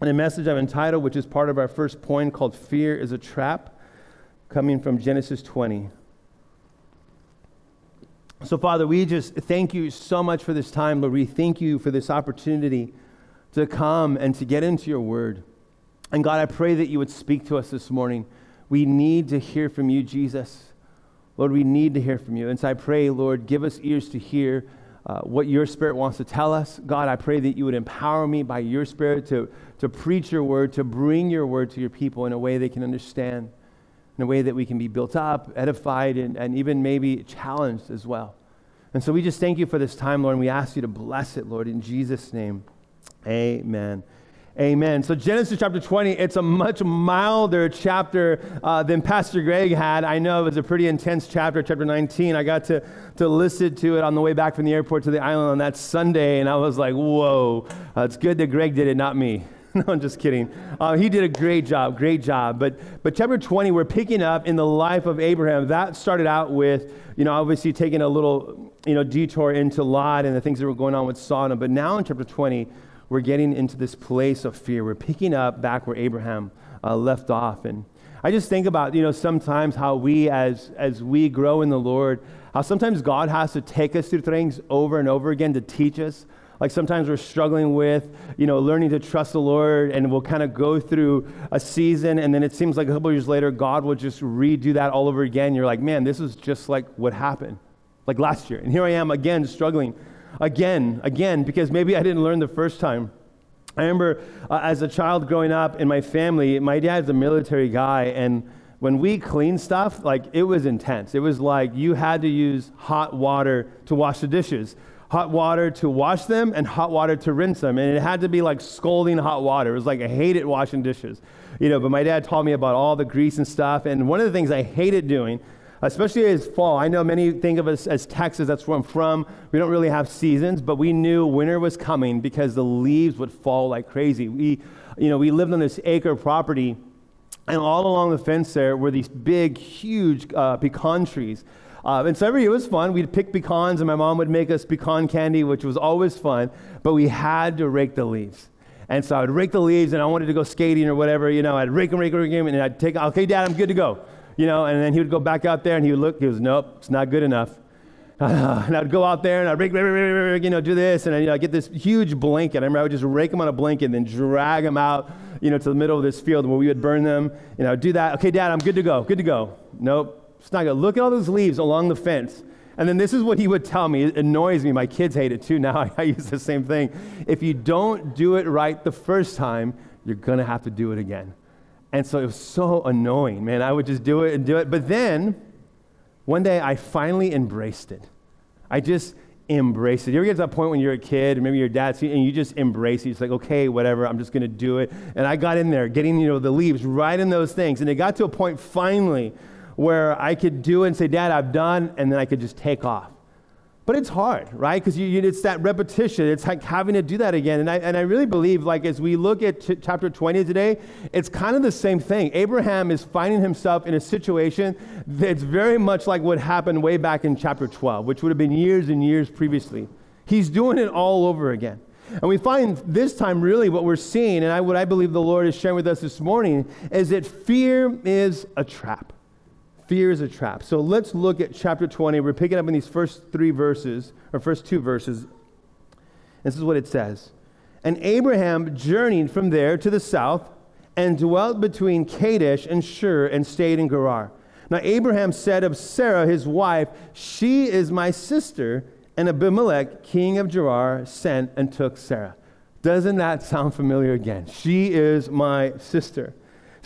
and a message I've entitled, which is part of our first point, called Fear is a Trap, coming from Genesis 20. So, Father, we just thank you so much for this time, Lord. We thank you for this opportunity to come and to get into your word. And God, I pray that you would speak to us this morning. We need to hear from you, Jesus. Lord, we need to hear from you. And so I pray, Lord, give us ears to hear uh, what your spirit wants to tell us. God, I pray that you would empower me by your spirit to, to preach your word, to bring your word to your people in a way they can understand, in a way that we can be built up, edified, and, and even maybe challenged as well. And so we just thank you for this time, Lord, and we ask you to bless it, Lord, in Jesus' name. Amen. Amen. So, Genesis chapter 20, it's a much milder chapter uh, than Pastor Greg had. I know it was a pretty intense chapter, chapter 19. I got to, to listen to it on the way back from the airport to the island on that Sunday, and I was like, whoa, uh, it's good that Greg did it, not me. no, I'm just kidding. Uh, he did a great job, great job. But, but chapter 20, we're picking up in the life of Abraham. That started out with, you know, obviously taking a little, you know, detour into Lot and the things that were going on with Sodom. But now in chapter 20, we're getting into this place of fear. We're picking up back where Abraham uh, left off. And I just think about, you know, sometimes how we, as, as we grow in the Lord, how sometimes God has to take us through things over and over again to teach us. Like sometimes we're struggling with, you know, learning to trust the Lord, and we'll kind of go through a season, and then it seems like a couple years later, God will just redo that all over again. You're like, man, this is just like what happened, like last year. And here I am again struggling again, again, because maybe I didn't learn the first time. I remember uh, as a child growing up in my family, my dad's a military guy, and when we cleaned stuff, like it was intense. It was like you had to use hot water to wash the dishes, hot water to wash them, and hot water to rinse them. And it had to be like scalding hot water. It was like I hated washing dishes, you know. But my dad taught me about all the grease and stuff. And one of the things I hated doing especially as fall. I know many think of us as Texas, that's where I'm from. We don't really have seasons, but we knew winter was coming because the leaves would fall like crazy. We, you know, we lived on this acre property, and all along the fence there were these big, huge uh, pecan trees. Uh, and so every year it was fun. We'd pick pecans, and my mom would make us pecan candy, which was always fun, but we had to rake the leaves. And so I'd rake the leaves, and I wanted to go skating or whatever, you know, I'd rake and rake and rake them, and I'd take, okay, Dad, I'm good to go you know, and then he would go back out there and he would look, he was, nope, it's not good enough. and I'd go out there and I'd rake, rake, rake, rake, you know, do this, and I, you know, I'd get this huge blanket. I remember I would just rake them on a blanket and then drag them out, you know, to the middle of this field where we would burn them. You know, do that. Okay, Dad, I'm good to go. Good to go. Nope, Look at all those leaves along the fence. And then this is what he would tell me. It annoys me. My kids hate it too. Now I, use the same thing. If you don't do it right the first time, you're going to have to do it again. And so it was so annoying, man. I would just do it and do it. But then one day I finally embraced it. I just embraced it. You ever get to that point when you're a kid maybe your dad's and you just embrace it. It's like, okay, whatever, I'm just gonna do it. And I got in there, getting, you know, the leaves right in those things. And it got to a point finally where I could do and say, Dad, I've done, and then I could just take off. But it's hard, right? Because it's that repetition. It's like having to do that again. And I, and I really believe, like, as we look at t- chapter 20 today, it's kind of the same thing. Abraham is finding himself in a situation that's very much like what happened way back in chapter 12, which would have been years and years previously. He's doing it all over again. And we find this time really what we're seeing, and I, what I believe the Lord is sharing with us this morning, is that fear is a trap. Fear is a trap. So let's look at chapter 20. We're picking up in these first three verses, or first two verses. This is what it says. And Abraham journeyed from there to the south and dwelt between Kadesh and Shur and stayed in Gerar. Now Abraham said of Sarah, his wife, She is my sister. And Abimelech, king of Gerar, sent and took Sarah. Doesn't that sound familiar again? She is my sister.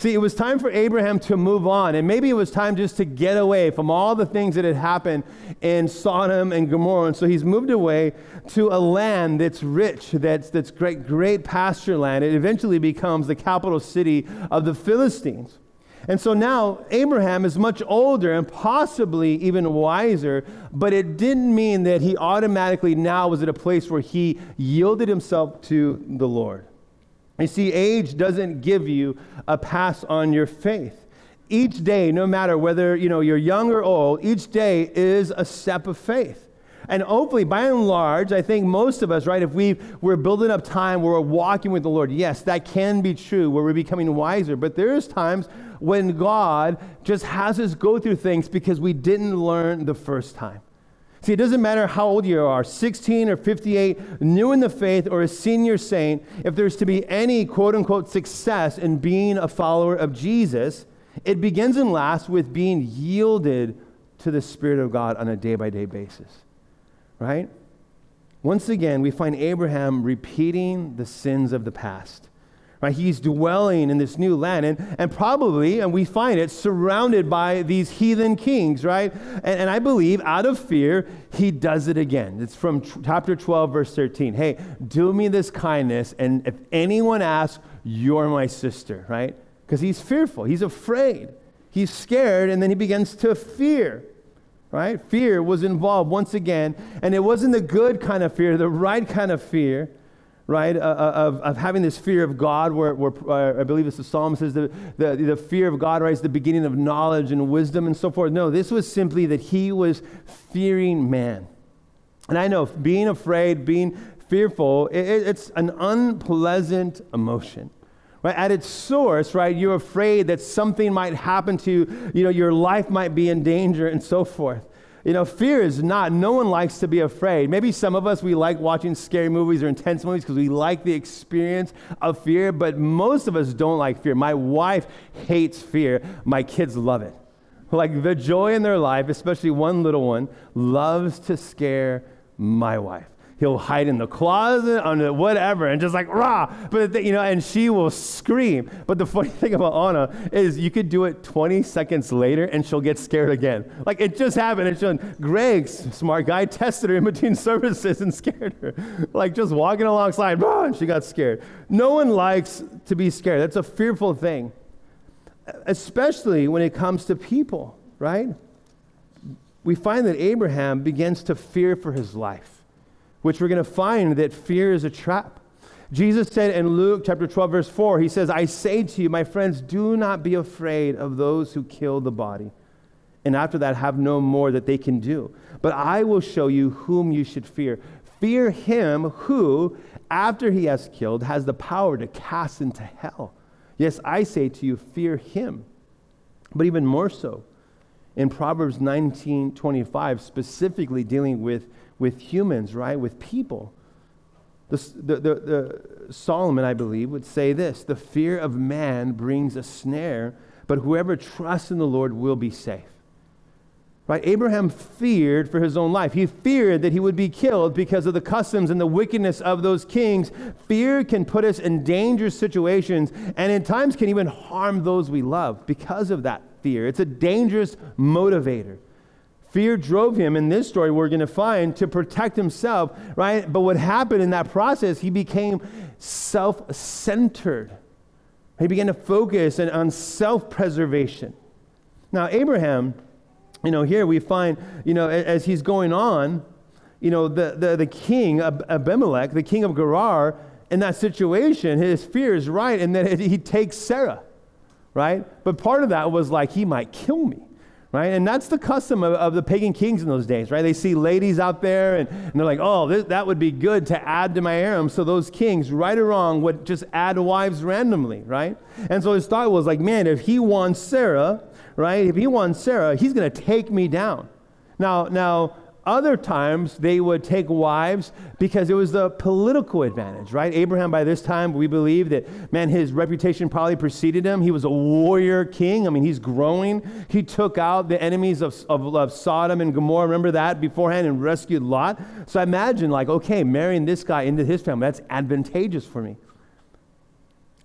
See, it was time for Abraham to move on, and maybe it was time just to get away from all the things that had happened in Sodom and Gomorrah. And so he's moved away to a land that's rich, that's, that's great, great pasture land. It eventually becomes the capital city of the Philistines. And so now Abraham is much older and possibly even wiser, but it didn't mean that he automatically now was at a place where he yielded himself to the Lord. You see, age doesn't give you a pass on your faith. Each day, no matter whether you know, you're young or old, each day is a step of faith. And hopefully, by and large, I think most of us, right, if we we're building up time where we're walking with the Lord, yes, that can be true, where we're becoming wiser. But there's times when God just has us go through things because we didn't learn the first time. See, it doesn't matter how old you are 16 or 58, new in the faith, or a senior saint, if there's to be any quote unquote success in being a follower of Jesus, it begins and lasts with being yielded to the Spirit of God on a day by day basis. Right? Once again, we find Abraham repeating the sins of the past. Right? He's dwelling in this new land, and, and probably, and we find it, surrounded by these heathen kings, right? And, and I believe out of fear, he does it again. It's from t- chapter 12, verse 13. Hey, do me this kindness, and if anyone asks, you're my sister, right? Because he's fearful, he's afraid, he's scared, and then he begins to fear right? Fear was involved once again, and it wasn't the good kind of fear, the right kind of fear, right? Uh, uh, of, of having this fear of God, where, where uh, I believe it's the psalm says the, the, the fear of God, right, is the beginning of knowledge and wisdom and so forth. No, this was simply that he was fearing man. And I know being afraid, being fearful, it, it's an unpleasant emotion. Right? At its source, right, you're afraid that something might happen to you, you know, your life might be in danger and so forth. You know, fear is not, no one likes to be afraid. Maybe some of us, we like watching scary movies or intense movies because we like the experience of fear, but most of us don't like fear. My wife hates fear, my kids love it. Like the joy in their life, especially one little one, loves to scare my wife. He'll hide in the closet, under whatever, and just like rah. But you know, and she will scream. But the funny thing about Anna is, you could do it 20 seconds later, and she'll get scared again. Like it just happened. And she, Greg, smart guy, tested her in between services and scared her. Like just walking alongside, rah, and she got scared. No one likes to be scared. That's a fearful thing, especially when it comes to people. Right? We find that Abraham begins to fear for his life which we're going to find that fear is a trap. Jesus said in Luke chapter 12, verse 4, he says, I say to you, my friends, do not be afraid of those who kill the body, and after that have no more that they can do. But I will show you whom you should fear. Fear him who, after he has killed, has the power to cast into hell. Yes, I say to you, fear him. But even more so, in Proverbs 19 25, specifically dealing with with humans, right? With people. The, the, the, the, Solomon, I believe, would say this The fear of man brings a snare, but whoever trusts in the Lord will be safe. Right? Abraham feared for his own life. He feared that he would be killed because of the customs and the wickedness of those kings. Fear can put us in dangerous situations and in times can even harm those we love because of that fear. It's a dangerous motivator. Fear drove him in this story we're going to find to protect himself, right? But what happened in that process, he became self centered. He began to focus on self preservation. Now, Abraham, you know, here we find, you know, as he's going on, you know, the, the, the king, Abimelech, the king of Gerar, in that situation, his fear is right, and that he takes Sarah, right? But part of that was like, he might kill me right? And that's the custom of, of, the pagan kings in those days, right? They see ladies out there and, and they're like, oh, this, that would be good to add to my harem. So those kings, right or wrong, would just add wives randomly, right? And so his thought was like, man, if he wants Sarah, right? If he wants Sarah, he's going to take me down. Now, now, other times, they would take wives because it was the political advantage, right? Abraham, by this time, we believe that, man, his reputation probably preceded him. He was a warrior king. I mean, he's growing. He took out the enemies of, of, of Sodom and Gomorrah, remember that beforehand, and rescued Lot. So I imagine, like, okay, marrying this guy into his family, that's advantageous for me.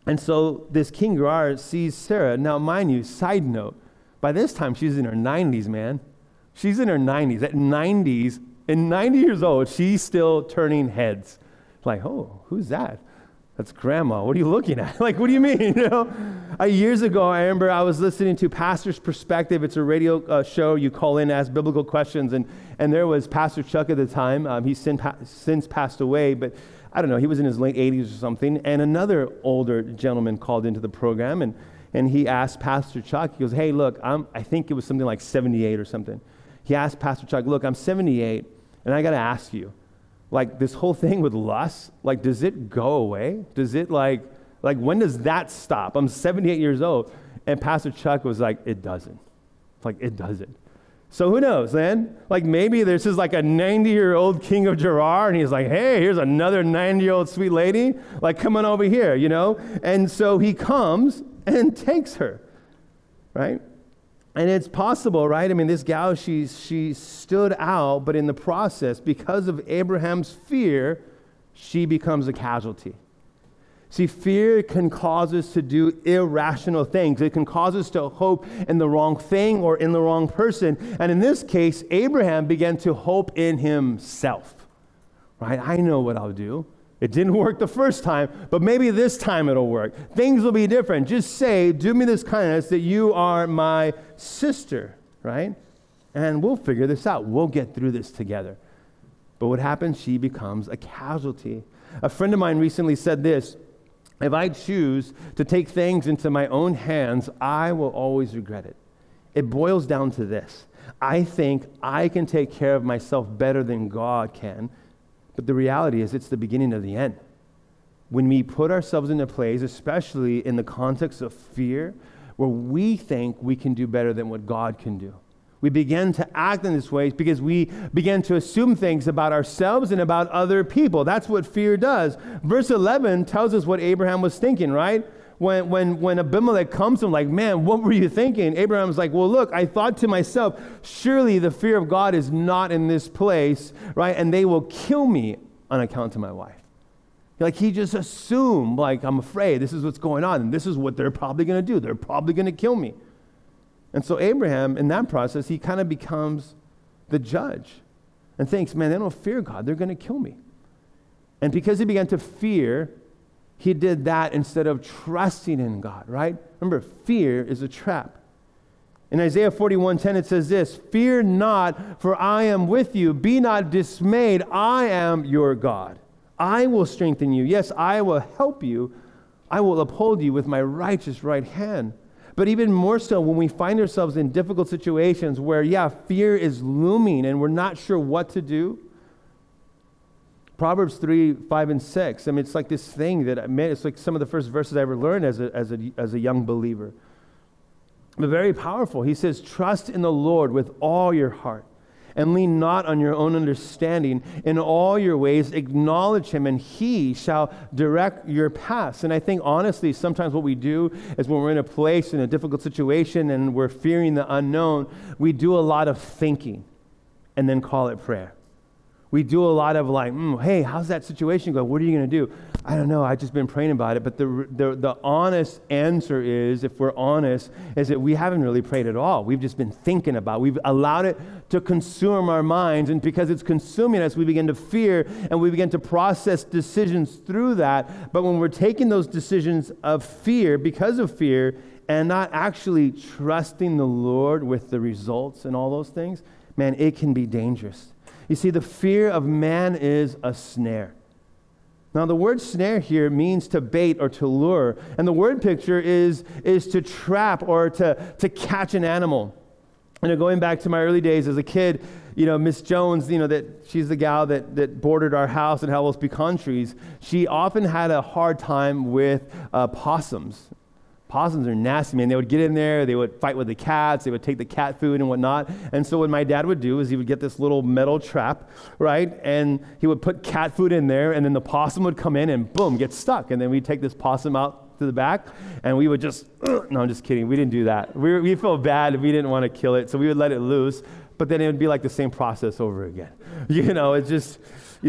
And so this King Gerar sees Sarah. Now, mind you, side note, by this time, she's in her 90s, man. She's in her 90s. At 90s, in 90 years old, she's still turning heads. Like, oh, who's that? That's grandma. What are you looking at? like, what do you mean? You know, uh, years ago, I remember I was listening to Pastor's Perspective. It's a radio uh, show. You call in, ask biblical questions, and and there was Pastor Chuck at the time. Um, he's since, pa- since passed away, but I don't know. He was in his late 80s or something. And another older gentleman called into the program, and and he asked Pastor Chuck. He goes, "Hey, look, I'm, I think it was something like 78 or something." He asked Pastor Chuck, Look, I'm 78, And I got to ask you, like this whole thing with lust, like does it go away? Does it like like when does that stop? I'm 78 years old and Pastor Chuck was like it doesn't. Like it doesn't. So who knows, man? Like maybe this is like a 90 year old king of Gerar, and he's like, hey, here's another 90 year old sweet lady. Like, come on over here, you know? And so he comes and takes her, right? And it's possible, right? I mean, this gal, she, she stood out, but in the process, because of Abraham's fear, she becomes a casualty. See, fear can cause us to do irrational things. It can cause us to hope in the wrong thing or in the wrong person. And in this case, Abraham began to hope in himself. Right? I know what I'll do. It didn't work the first time, but maybe this time it'll work. Things will be different. Just say, Do me this kindness that you are my sister, right? And we'll figure this out. We'll get through this together. But what happens? She becomes a casualty. A friend of mine recently said this if I choose to take things into my own hands, I will always regret it. It boils down to this I think I can take care of myself better than God can, but the reality is it's the beginning of the end. When we put ourselves into place, especially in the context of fear, where we think we can do better than what God can do. We begin to act in this way because we begin to assume things about ourselves and about other people. That's what fear does. Verse 11 tells us what Abraham was thinking, right? When, when, when Abimelech comes to him, like, man, what were you thinking? Abraham's like, well, look, I thought to myself, surely the fear of God is not in this place, right? And they will kill me on account of my wife. Like he just assumed, like, I'm afraid this is what's going on, and this is what they're probably going to do. They're probably going to kill me. And so Abraham, in that process, he kind of becomes the judge and thinks, man, they don't fear God. They're going to kill me. And because he began to fear, he did that instead of trusting in God, right? Remember, fear is a trap. In Isaiah 41:10 it says this, "Fear not, for I am with you. Be not dismayed. I am your God. I will strengthen you. Yes, I will help you. I will uphold you with my righteous right hand." But even more so when we find ourselves in difficult situations where, yeah, fear is looming and we're not sure what to do. Proverbs 3, 5, and 6. I mean, it's like this thing that I made, it's like some of the first verses I ever learned as a, as a, as a young believer. But very powerful. He says, Trust in the Lord with all your heart and lean not on your own understanding. In all your ways, acknowledge him, and he shall direct your paths. And I think, honestly, sometimes what we do is when we're in a place, in a difficult situation, and we're fearing the unknown, we do a lot of thinking and then call it prayer. We do a lot of like, mm, hey, how's that situation going? What are you going to do? I don't know. I've just been praying about it. But the, the, the honest answer is, if we're honest, is that we haven't really prayed at all. We've just been thinking about it. We've allowed it to consume our minds. And because it's consuming us, we begin to fear and we begin to process decisions through that. But when we're taking those decisions of fear, because of fear, and not actually trusting the Lord with the results and all those things, man, it can be dangerous. You see, the fear of man is a snare. Now, the word snare here means to bait or to lure. And the word picture is, is to trap or to, to catch an animal. You know, going back to my early days as a kid, you know, Miss Jones, you know, that she's the gal that, that bordered our house had those pecan trees. She often had a hard time with uh, possums. Possums are nasty, man. They would get in there, they would fight with the cats, they would take the cat food and whatnot. And so, what my dad would do is he would get this little metal trap, right? And he would put cat food in there, and then the possum would come in and boom, get stuck. And then we'd take this possum out to the back, and we would just, no, I'm just kidding. We didn't do that. We, we felt bad we didn't want to kill it, so we would let it loose, but then it would be like the same process over again. You know, it's just,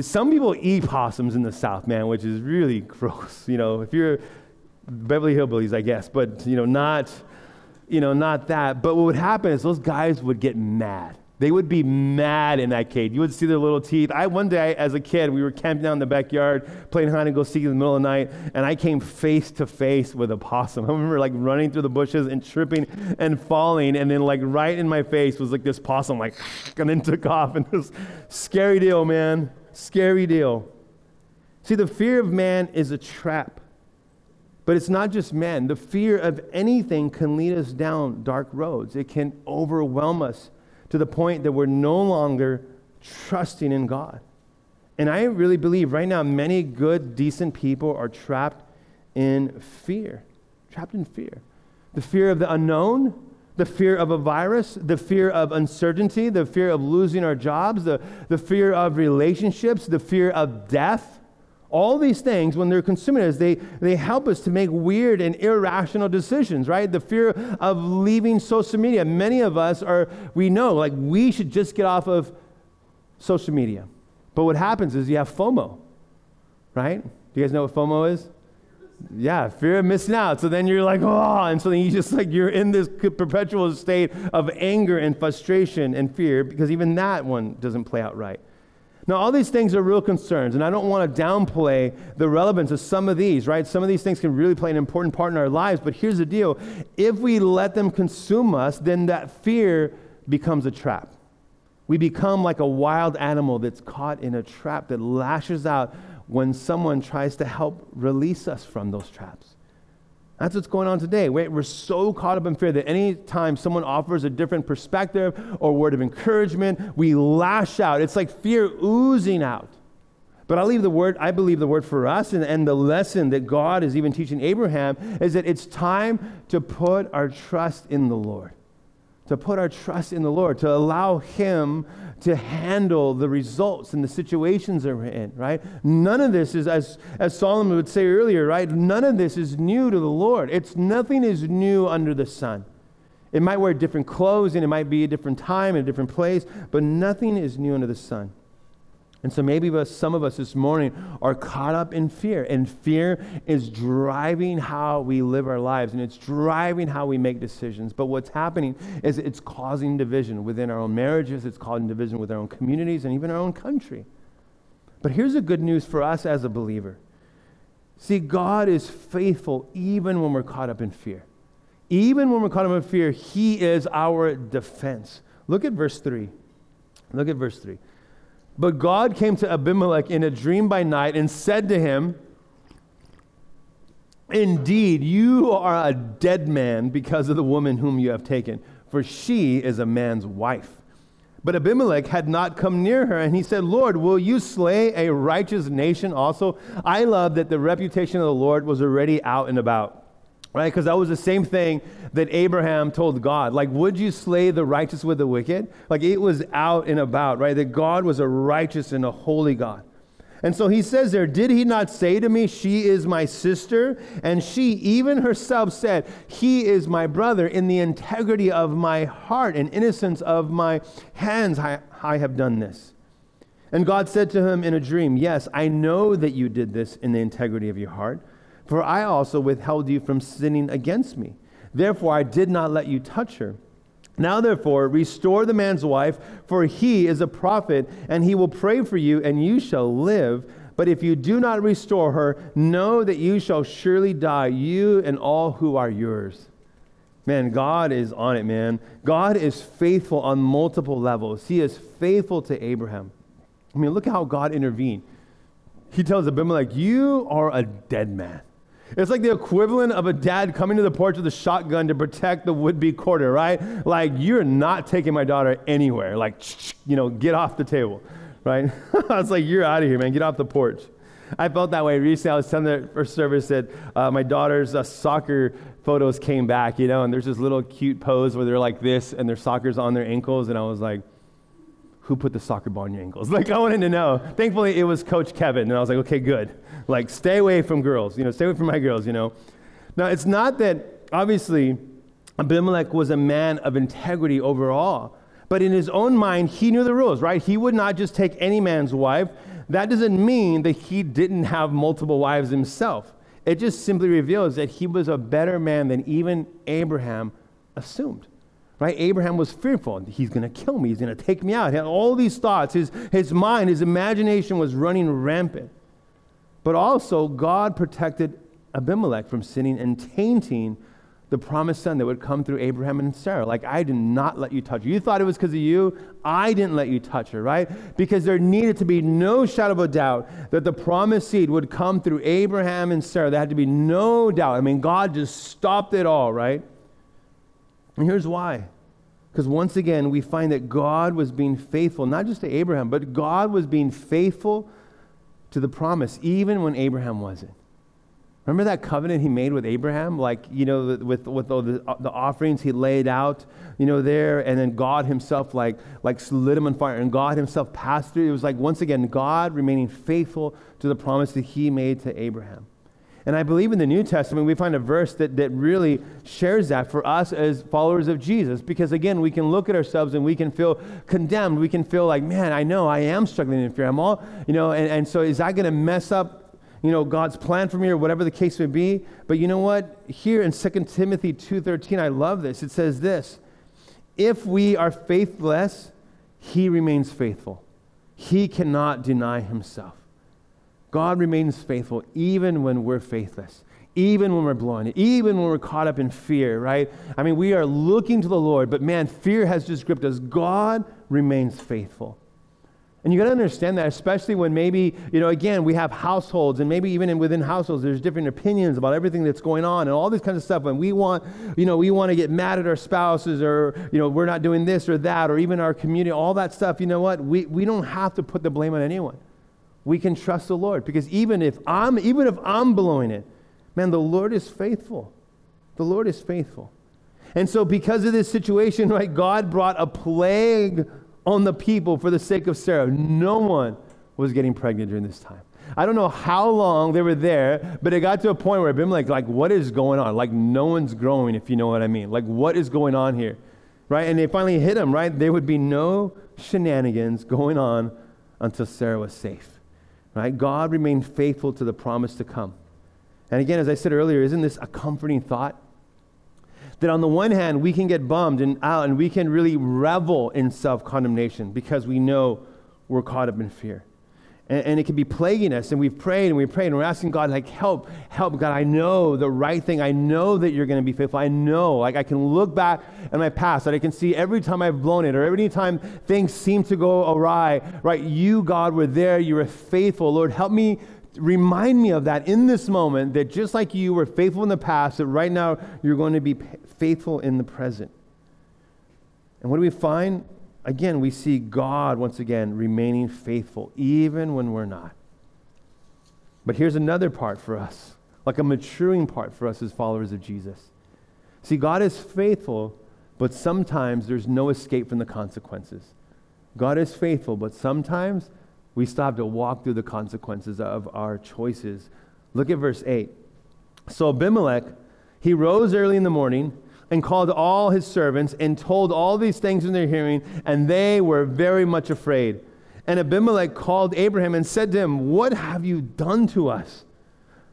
some people eat possums in the South, man, which is really gross. You know, if you're Beverly Hillbillies, I guess, but you know, not, you know, not that. But what would happen is those guys would get mad. They would be mad in that cage. You would see their little teeth. I one day as a kid, we were camping out in the backyard, playing hide and go seek in the middle of the night, and I came face to face with a possum. I remember like running through the bushes and tripping and falling, and then like right in my face was like this possum, like, and then took off. And it was scary deal, man. Scary deal. See, the fear of man is a trap. But it's not just men. The fear of anything can lead us down dark roads. It can overwhelm us to the point that we're no longer trusting in God. And I really believe right now many good, decent people are trapped in fear. Trapped in fear. The fear of the unknown, the fear of a virus, the fear of uncertainty, the fear of losing our jobs, the, the fear of relationships, the fear of death. All these things, when they're consuming us, they, they help us to make weird and irrational decisions, right? The fear of leaving social media. Many of us are, we know, like, we should just get off of social media. But what happens is you have FOMO, right? Do you guys know what FOMO is? Yeah, fear of missing out. So then you're like, oh, and so then you just like, you're in this perpetual state of anger and frustration and fear because even that one doesn't play out right. Now, all these things are real concerns, and I don't want to downplay the relevance of some of these, right? Some of these things can really play an important part in our lives, but here's the deal if we let them consume us, then that fear becomes a trap. We become like a wild animal that's caught in a trap that lashes out when someone tries to help release us from those traps. That's what's going on today. We're so caught up in fear that anytime someone offers a different perspective or word of encouragement, we lash out. It's like fear oozing out. But I leave the word, I believe the word for us and, and the lesson that God is even teaching Abraham is that it's time to put our trust in the Lord to put our trust in the Lord, to allow Him to handle the results and the situations that we're in, right? None of this is, as, as Solomon would say earlier, right? None of this is new to the Lord. It's nothing is new under the sun. It might wear different clothes and it might be a different time and a different place, but nothing is new under the sun. And so maybe some of us this morning are caught up in fear, and fear is driving how we live our lives, and it's driving how we make decisions. But what's happening is it's causing division within our own marriages, it's causing division with our own communities, and even our own country. But here's the good news for us as a believer. See, God is faithful even when we're caught up in fear. Even when we're caught up in fear, He is our defense. Look at verse 3. Look at verse 3. But God came to Abimelech in a dream by night and said to him, Indeed, you are a dead man because of the woman whom you have taken, for she is a man's wife. But Abimelech had not come near her, and he said, Lord, will you slay a righteous nation also? I love that the reputation of the Lord was already out and about right? Because that was the same thing that Abraham told God. Like, would you slay the righteous with the wicked? Like, it was out and about, right? That God was a righteous and a holy God. And so he says there, Did he not say to me, She is my sister? And she, even herself, said, He is my brother. In the integrity of my heart and innocence of my hands, I, I have done this. And God said to him in a dream, Yes, I know that you did this in the integrity of your heart. For I also withheld you from sinning against me. Therefore, I did not let you touch her. Now, therefore, restore the man's wife, for he is a prophet, and he will pray for you, and you shall live. But if you do not restore her, know that you shall surely die, you and all who are yours. Man, God is on it, man. God is faithful on multiple levels. He is faithful to Abraham. I mean, look how God intervened. He tells Abimelech, You are a dead man. It's like the equivalent of a dad coming to the porch with a shotgun to protect the would be quarter, right? Like, you're not taking my daughter anywhere. Like, you know, get off the table, right? I was like, you're out of here, man. Get off the porch. I felt that way recently. I was telling the first service that uh, my daughter's uh, soccer photos came back, you know, and there's this little cute pose where they're like this and their soccer's on their ankles. And I was like, who put the soccer ball on your ankles? Like, I wanted to know. Thankfully, it was Coach Kevin. And I was like, okay, good. Like, stay away from girls, you know, stay away from my girls, you know. Now, it's not that, obviously, Abimelech was a man of integrity overall, but in his own mind, he knew the rules, right? He would not just take any man's wife. That doesn't mean that he didn't have multiple wives himself. It just simply reveals that he was a better man than even Abraham assumed right? Abraham was fearful. He's going to kill me. He's going to take me out. He had all these thoughts. His, his mind, his imagination was running rampant. But also, God protected Abimelech from sinning and tainting the promised son that would come through Abraham and Sarah. Like, I did not let you touch her. You thought it was because of you. I didn't let you touch her, right? Because there needed to be no shadow of a doubt that the promised seed would come through Abraham and Sarah. There had to be no doubt. I mean, God just stopped it all, right? And here's why Because once again, we find that God was being faithful, not just to Abraham, but God was being faithful to the promise, even when Abraham wasn't. Remember that covenant he made with Abraham? Like, you know, with, with all the, uh, the offerings he laid out, you know, there, and then God himself, like, like lit him on fire, and God himself passed through. It was like, once again, God remaining faithful to the promise that he made to Abraham. And I believe in the New Testament, we find a verse that, that really shares that for us as followers of Jesus. Because again, we can look at ourselves and we can feel condemned. We can feel like, man, I know I am struggling in fear. I'm all, you know, and, and so is that going to mess up, you know, God's plan for me or whatever the case may be? But you know what? Here in 2 Timothy 2.13, I love this. It says this, if we are faithless, he remains faithful. He cannot deny himself. God remains faithful even when we're faithless, even when we're blowing even when we're caught up in fear, right? I mean, we are looking to the Lord, but man, fear has just gripped us. God remains faithful. And you got to understand that, especially when maybe, you know, again, we have households, and maybe even within households, there's different opinions about everything that's going on and all this kind of stuff. And we want, you know, we want to get mad at our spouses or, you know, we're not doing this or that, or even our community, all that stuff. You know what? We, we don't have to put the blame on anyone we can trust the Lord. Because even if I'm even if I'm blowing it, man, the Lord is faithful. The Lord is faithful. And so because of this situation, right, God brought a plague on the people for the sake of Sarah. No one was getting pregnant during this time. I don't know how long they were there, but it got to a point where Abimelech, like, what is going on? Like, no one's growing, if you know what I mean. Like, what is going on here? Right? And they finally hit him, right? There would be no shenanigans going on until Sarah was safe. Right? God remained faithful to the promise to come. And again, as I said earlier, isn't this a comforting thought? That on the one hand, we can get bummed and out and we can really revel in self condemnation because we know we're caught up in fear and, and, it can be plaguing us. And we've prayed and we've prayed and we're asking God, like, help, help, God. I know the right thing. I know that you're going to be faithful. I know, like, I can look back at my past that I can see every time I've blown it or every time things seem to go awry, right? You, God, were there. You were faithful. Lord, help me. Remind me of that in this moment, that just like you were faithful in the past, that right now you're going to be faithful in the present. And what do we find? Again, we see God once again remaining faithful, even when we're not. But here's another part for us, like a maturing part for us as followers of Jesus. See, God is faithful, but sometimes there's no escape from the consequences. God is faithful, but sometimes we still have to walk through the consequences of our choices. Look at verse 8. So Abimelech, he rose early in the morning and called all his servants and told all these things in their hearing, and they were very much afraid. And Abimelech called Abraham and said to him, What have you done to us?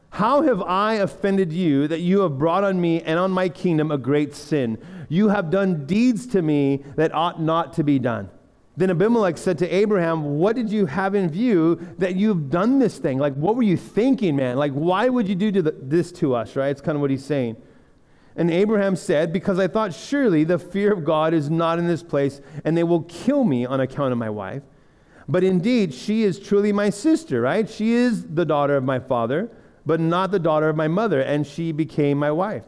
How have I offended you that you have brought on me and on my kingdom a great sin? You have done deeds to me that ought not to be done. Then Abimelech said to Abraham, What did you have in view that you've done this thing? Like, what were you thinking, man? Like, why would you do this to us, right? It's kind of what he's saying. And Abraham said, Because I thought, surely the fear of God is not in this place, and they will kill me on account of my wife. But indeed, she is truly my sister, right? She is the daughter of my father, but not the daughter of my mother, and she became my wife.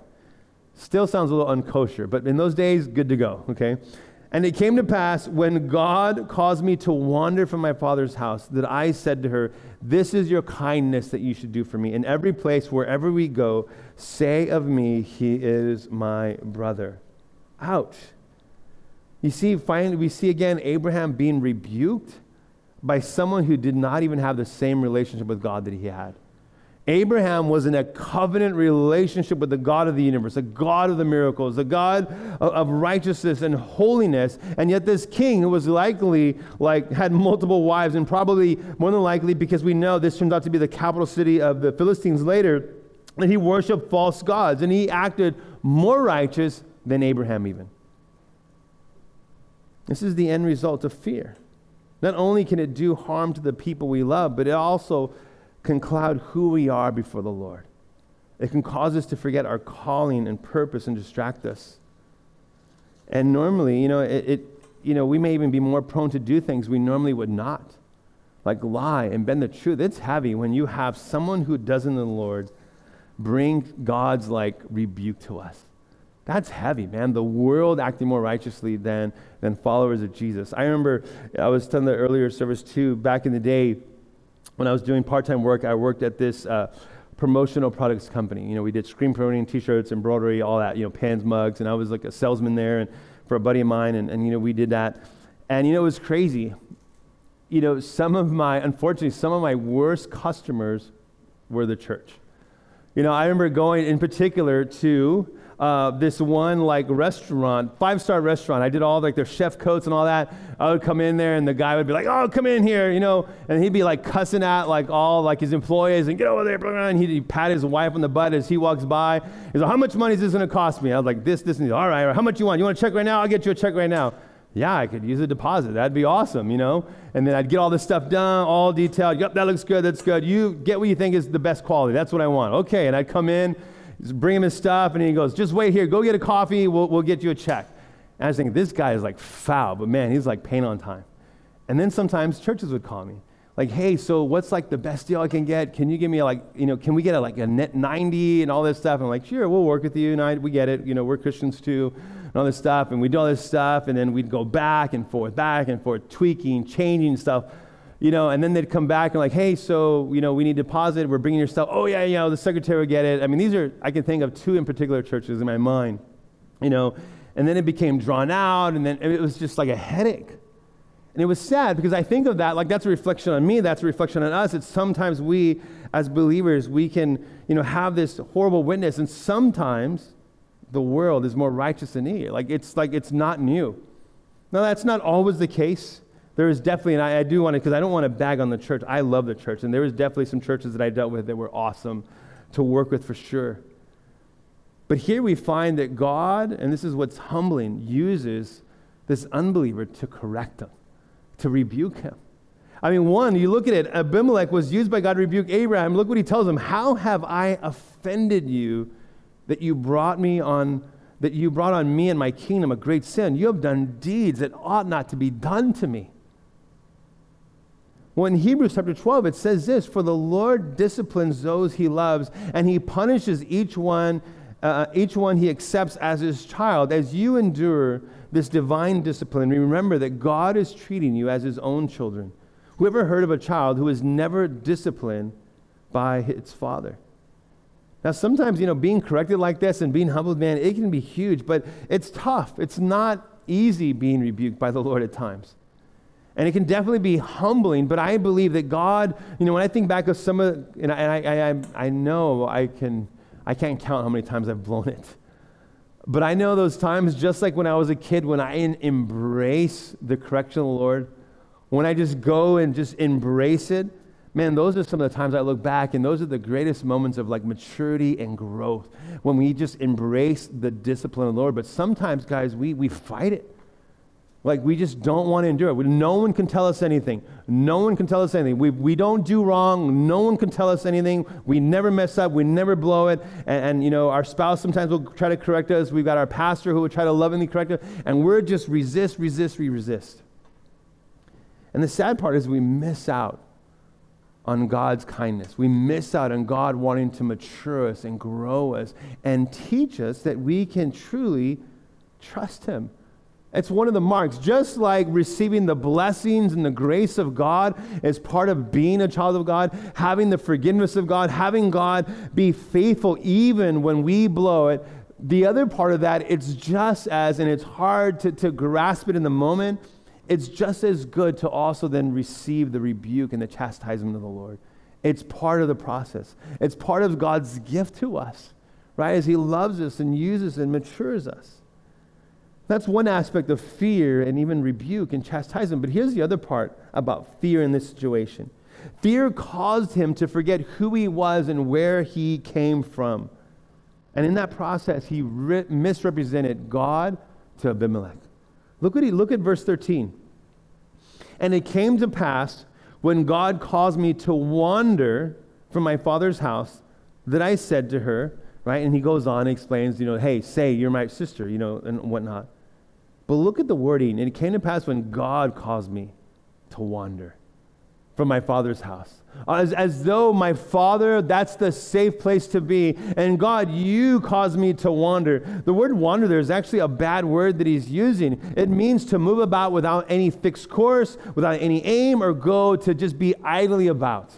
Still sounds a little unkosher, but in those days, good to go, okay? And it came to pass when God caused me to wander from my father's house that I said to her, This is your kindness that you should do for me. In every place, wherever we go, say of me, He is my brother. Ouch. You see, finally, we see again Abraham being rebuked by someone who did not even have the same relationship with God that he had. Abraham was in a covenant relationship with the God of the universe, the God of the miracles, the God of, righteousness and holiness. And yet this king who was likely like had multiple wives and probably more than likely because we know this turns out to be the capital city of the Philistines later, that he worshiped false gods and he acted more righteous than Abraham even. This is the end result of fear. Not only can it do harm to the people we love, but it also can cloud who we are before the Lord. It can cause us to forget our calling and purpose and distract us. And normally, you know, it, it, you know, we may even be more prone to do things we normally would not, like lie and bend the truth. It's heavy when you have someone who doesn't the Lord bring God's like rebuke to us. That's heavy, man. The world acting more righteously than, than followers of Jesus. I remember I was telling the earlier service too, back in the day when I was doing part time work, I worked at this uh, promotional products company. You know, we did screen printing, t shirts, embroidery, all that, you know, pans, mugs, and I was like a salesman there and for a buddy of mine, and, and you know, we did that. And you know, it was crazy. You know, some of my, unfortunately, some of my worst customers were the church. You know, I remember going in particular to uh, this one like restaurant, five star restaurant. I did all like their chef coats and all that. I would come in there and the guy would be like, "Oh, come in here," you know, and he'd be like cussing at like all like his employees and get over there, and he'd, he'd pat his wife on the butt as he walks by. He's like, "How much money is this going to cost me?" I was like, "This, this, and this. all right. How much you want? You want a check right now? I'll get you a check right now." Yeah, I could use a deposit. That'd be awesome, you know? And then I'd get all this stuff done, all detailed. Yep, that looks good. That's good. You get what you think is the best quality. That's what I want. Okay. And I'd come in, bring him his stuff, and he goes, just wait here. Go get a coffee. We'll, we'll get you a check. And I was thinking, this guy is like foul, but man, he's like pain on time. And then sometimes churches would call me. Like, hey, so what's like the best deal I can get? Can you give me like, you know, can we get a, like a net 90 and all this stuff? And I'm like, sure, we'll work with you. And I, we get it. You know, we're Christians too and all this stuff. And we'd do all this stuff, and then we'd go back and forth, back and forth, tweaking, changing stuff. You know, and then they'd come back and like, hey, so, you know, we need deposit. We're bringing your stuff. Oh, yeah, you know, the secretary will get it. I mean, these are, I can think of two in particular churches in my mind, you know, and then it became drawn out, and then it was just like a headache. And it was sad because I think of that, like that's a reflection on me, that's a reflection on us. It's sometimes we, as believers, we can, you know, have this horrible witness, and sometimes the world is more righteous than me. Like it's like it's not new. Now that's not always the case. There is definitely, and I, I do want to, because I don't want to bag on the church. I love the church, and there is definitely some churches that I dealt with that were awesome to work with for sure. But here we find that God, and this is what's humbling, uses this unbeliever to correct him, to rebuke him. I mean, one, you look at it, Abimelech was used by God to rebuke Abraham. Look what he tells him How have I offended you that you brought me on that you brought on me and my kingdom a great sin. You have done deeds that ought not to be done to me. Well, in Hebrews chapter 12, it says this For the Lord disciplines those he loves, and he punishes each one, uh, each one he accepts as his child. As you endure this divine discipline, remember that God is treating you as his own children. Whoever heard of a child who is never disciplined by its father? Now, sometimes, you know, being corrected like this and being humbled, man, it can be huge, but it's tough. It's not easy being rebuked by the Lord at times. And it can definitely be humbling, but I believe that God, you know, when I think back of some of, and I, I, I, I know I can, I can't count how many times I've blown it. But I know those times, just like when I was a kid, when I embrace the correction of the Lord, when I just go and just embrace it, man, those are some of the times I look back, and those are the greatest moments of like maturity and growth when we just embrace the discipline of the Lord. But sometimes, guys, we, we fight it. Like we just don't want to endure it. No one can tell us anything. No one can tell us anything. We, we don't do wrong. No one can tell us anything. We never mess up. We never blow it. And, and, you know, our spouse sometimes will try to correct us. We've got our pastor who will try to lovingly correct us. And we're just resist, resist, we resist. And the sad part is we miss out on God's kindness. We miss out on God wanting to mature us and grow us and teach us that we can truly trust Him. It's one of the marks. Just like receiving the blessings and the grace of God is part of being a child of God, having the forgiveness of God, having God be faithful even when we blow it. The other part of that, it's just as, and it's hard to, to grasp it in the moment it's just as good to also then receive the rebuke and the chastisement of the Lord. It's part of the process. It's part of God's gift to us, right? As He loves us and uses and matures us. That's one aspect of fear and even rebuke and chastisement. But here's the other part about fear in this situation fear caused him to forget who he was and where he came from. And in that process, he re- misrepresented God to Abimelech. Look at, he, look at verse 13. And it came to pass when God caused me to wander from my father's house that I said to her, right? And he goes on and explains, you know, hey, say you're my sister, you know, and whatnot. But look at the wording. It came to pass when God caused me to wander from my father's house. As, as though my father, that's the safe place to be. And God, you caused me to wander. The word wander there is actually a bad word that he's using. It means to move about without any fixed course, without any aim or go, to just be idly about.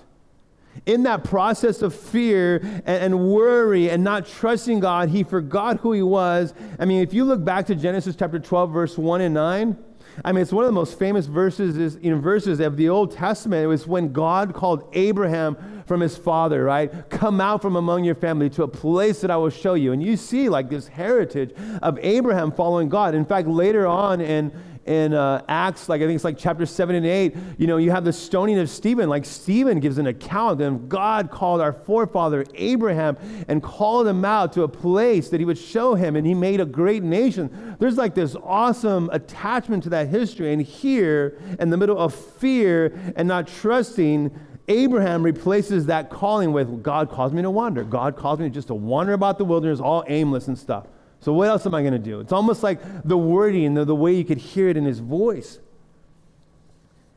In that process of fear and, and, worry and not trusting God, he forgot who he was. I mean, if you look back to Genesis chapter 12, verse 1 and 9, I mean, it's one of the most famous verses is, in verses of the Old Testament. It was when God called Abraham from his father, right? Come out from among your family to a place that I will show you. And you see like this heritage of Abraham following God. In fact, later on in in uh, Acts, like I think it's like chapter 7 and 8, you know, you have the stoning of Stephen. Like Stephen gives an account and God called our forefather Abraham and called him out to a place that he would show him, and he made a great nation. There's like this awesome attachment to that history. And here, in the middle of fear and not trusting, Abraham replaces that calling with God calls me to wander. God calls me just to wander about the wilderness, all aimless and stuff. So, what else am I going to do? It's almost like the wording, the, the way you could hear it in his voice.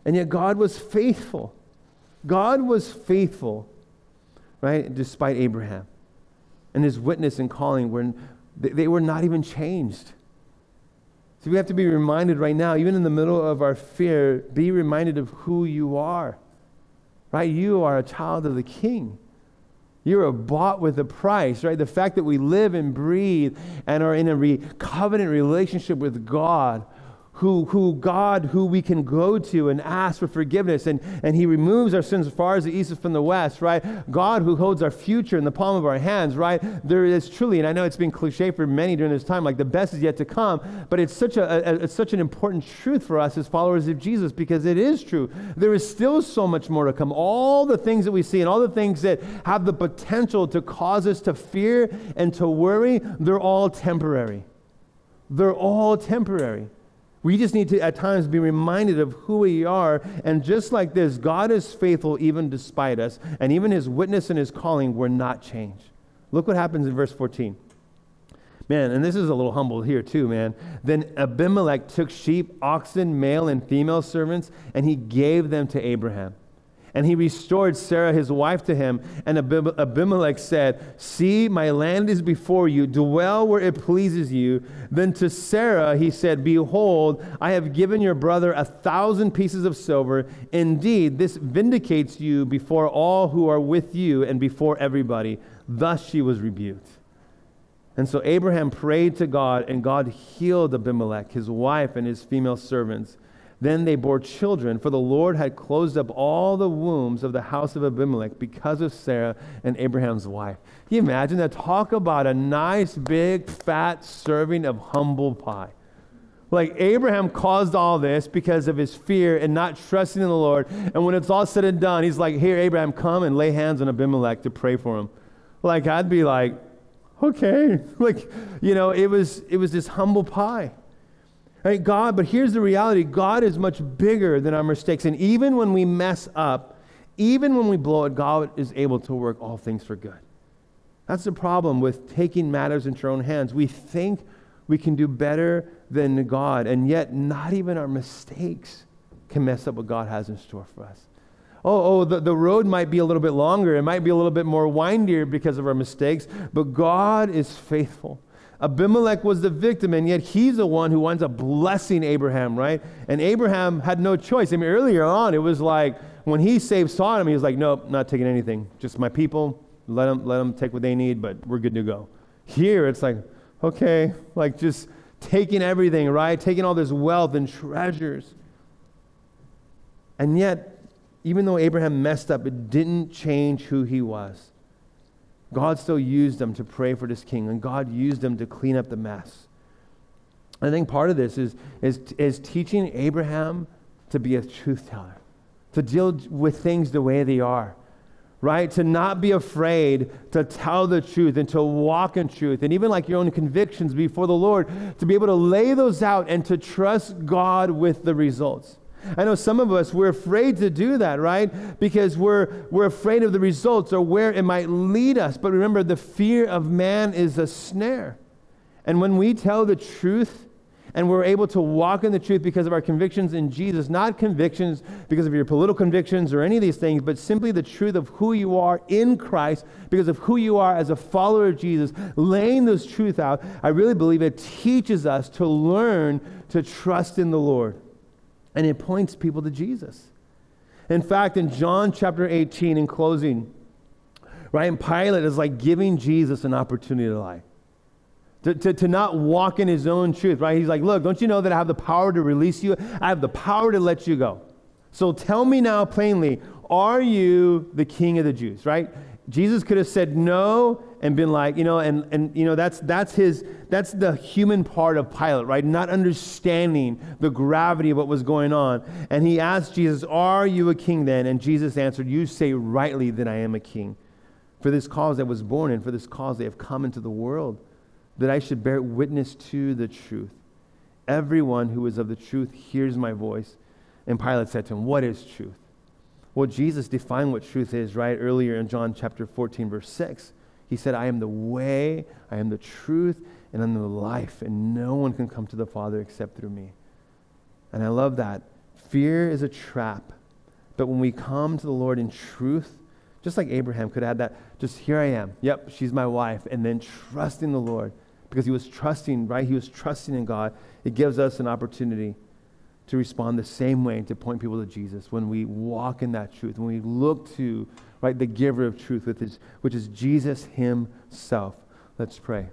And yet, God was faithful. God was faithful, right? Despite Abraham. And his witness and calling were, they were not even changed. So we have to be reminded right now, even in the middle of our fear, be reminded of who you are. Right? You are a child of the king. You are bought with a price, right? The fact that we live and breathe and are in a re- covenant relationship with God who, who God, who we can go to and ask for forgiveness, and, and He removes our sins as far as the east is from the west, right? God, who holds our future in the palm of our hands, right? There is truly, and I know it's been cliche for many during this time, like the best is yet to come, but it's such, a, a, it's such an important truth for us as followers of Jesus because it is true. There is still so much more to come. All the things that we see and all the things that have the potential to cause us to fear and to worry, they're all temporary. They're all temporary. We just need to, at times, be reminded of who we are. And just like this, God is faithful even despite us. And even his witness and his calling were not changed. Look what happens in verse 14. Man, and this is a little humble here too, man. Then Abimelech took sheep, oxen, male and female servants, and he gave them to Abraham. And he restored Sarah, his wife, to him. And Abimelech said, See, my land is before you. Dwell where it pleases you. Then to Sarah he said, Behold, I have given your brother a thousand pieces of silver. Indeed, this vindicates you before all who are with you and before everybody. Thus she was rebuked. And so Abraham prayed to God, and God healed Abimelech, his wife, and his female servants. Then they bore children, for the Lord had closed up all the wombs of the house of Abimelech because of Sarah and Abraham's wife. Can you imagine that? Talk about a nice, big, fat serving of humble pie. Like Abraham caused all this because of his fear and not trusting in the Lord. And when it's all said and done, he's like, Here, Abraham, come and lay hands on Abimelech to pray for him. Like, I'd be like, Okay. Like, you know, it was, it was this humble pie. Right? God, but here's the reality God is much bigger than our mistakes. And even when we mess up, even when we blow it, God is able to work all things for good. That's the problem with taking matters into our own hands. We think we can do better than God, and yet not even our mistakes can mess up what God has in store for us. Oh, oh the, the road might be a little bit longer. It might be a little bit more windier because of our mistakes, but God is faithful. Abimelech was the victim, and yet he's the one who winds up blessing Abraham, right? And Abraham had no choice. I mean, earlier on, it was like when he saved Sodom, he was like, nope, not taking anything. Just my people, let them, let them take what they need, but we're good to go. Here, it's like, okay, like just taking everything, right? Taking all this wealth and treasures. And yet, even though Abraham messed up, it didn't change who he was. God still used them to pray for this king, and God used them to clean up the mess. I think part of this is, is, is teaching Abraham to be a truth teller, to deal with things the way they are, right? To not be afraid to tell the truth and to walk in truth, and even like your own convictions before the Lord, to be able to lay those out and to trust God with the results. I know some of us, we're afraid to do that, right? Because we're, we're afraid of the results or where it might lead us. But remember, the fear of man is a snare. And when we tell the truth and we're able to walk in the truth because of our convictions in Jesus, not convictions because of your political convictions or any of these things, but simply the truth of who you are in Christ because of who you are as a follower of Jesus, laying those truth out, I really believe it teaches us to learn to trust in the Lord. And it points people to Jesus. In fact, in John chapter 18, in closing, right, and Pilate is like giving Jesus an opportunity to lie to, to, to not walk in his own truth, right? He's like, Look, don't you know that I have the power to release you? I have the power to let you go. So tell me now plainly, are you the king of the Jews, right? Jesus could have said no and been like, you know, and, and you know, that's, that's his, that's the human part of Pilate, right? Not understanding the gravity of what was going on. And he asked Jesus, Are you a king then? And Jesus answered, You say rightly that I am a king. For this cause I was born, and for this cause I have come into the world that I should bear witness to the truth. Everyone who is of the truth hears my voice. And Pilate said to him, What is truth? Well, Jesus defined what truth is right earlier in John chapter 14, verse 6. He said, I am the way, I am the truth, and I'm the life, and no one can come to the Father except through me. And I love that. Fear is a trap. But when we come to the Lord in truth, just like Abraham could have had that, just here I am. Yep, she's my wife. And then trusting the Lord because he was trusting, right? He was trusting in God. It gives us an opportunity to respond the same way and to point people to Jesus when we walk in that truth, when we look to, right, the giver of truth, which is, which is Jesus himself. Let's pray.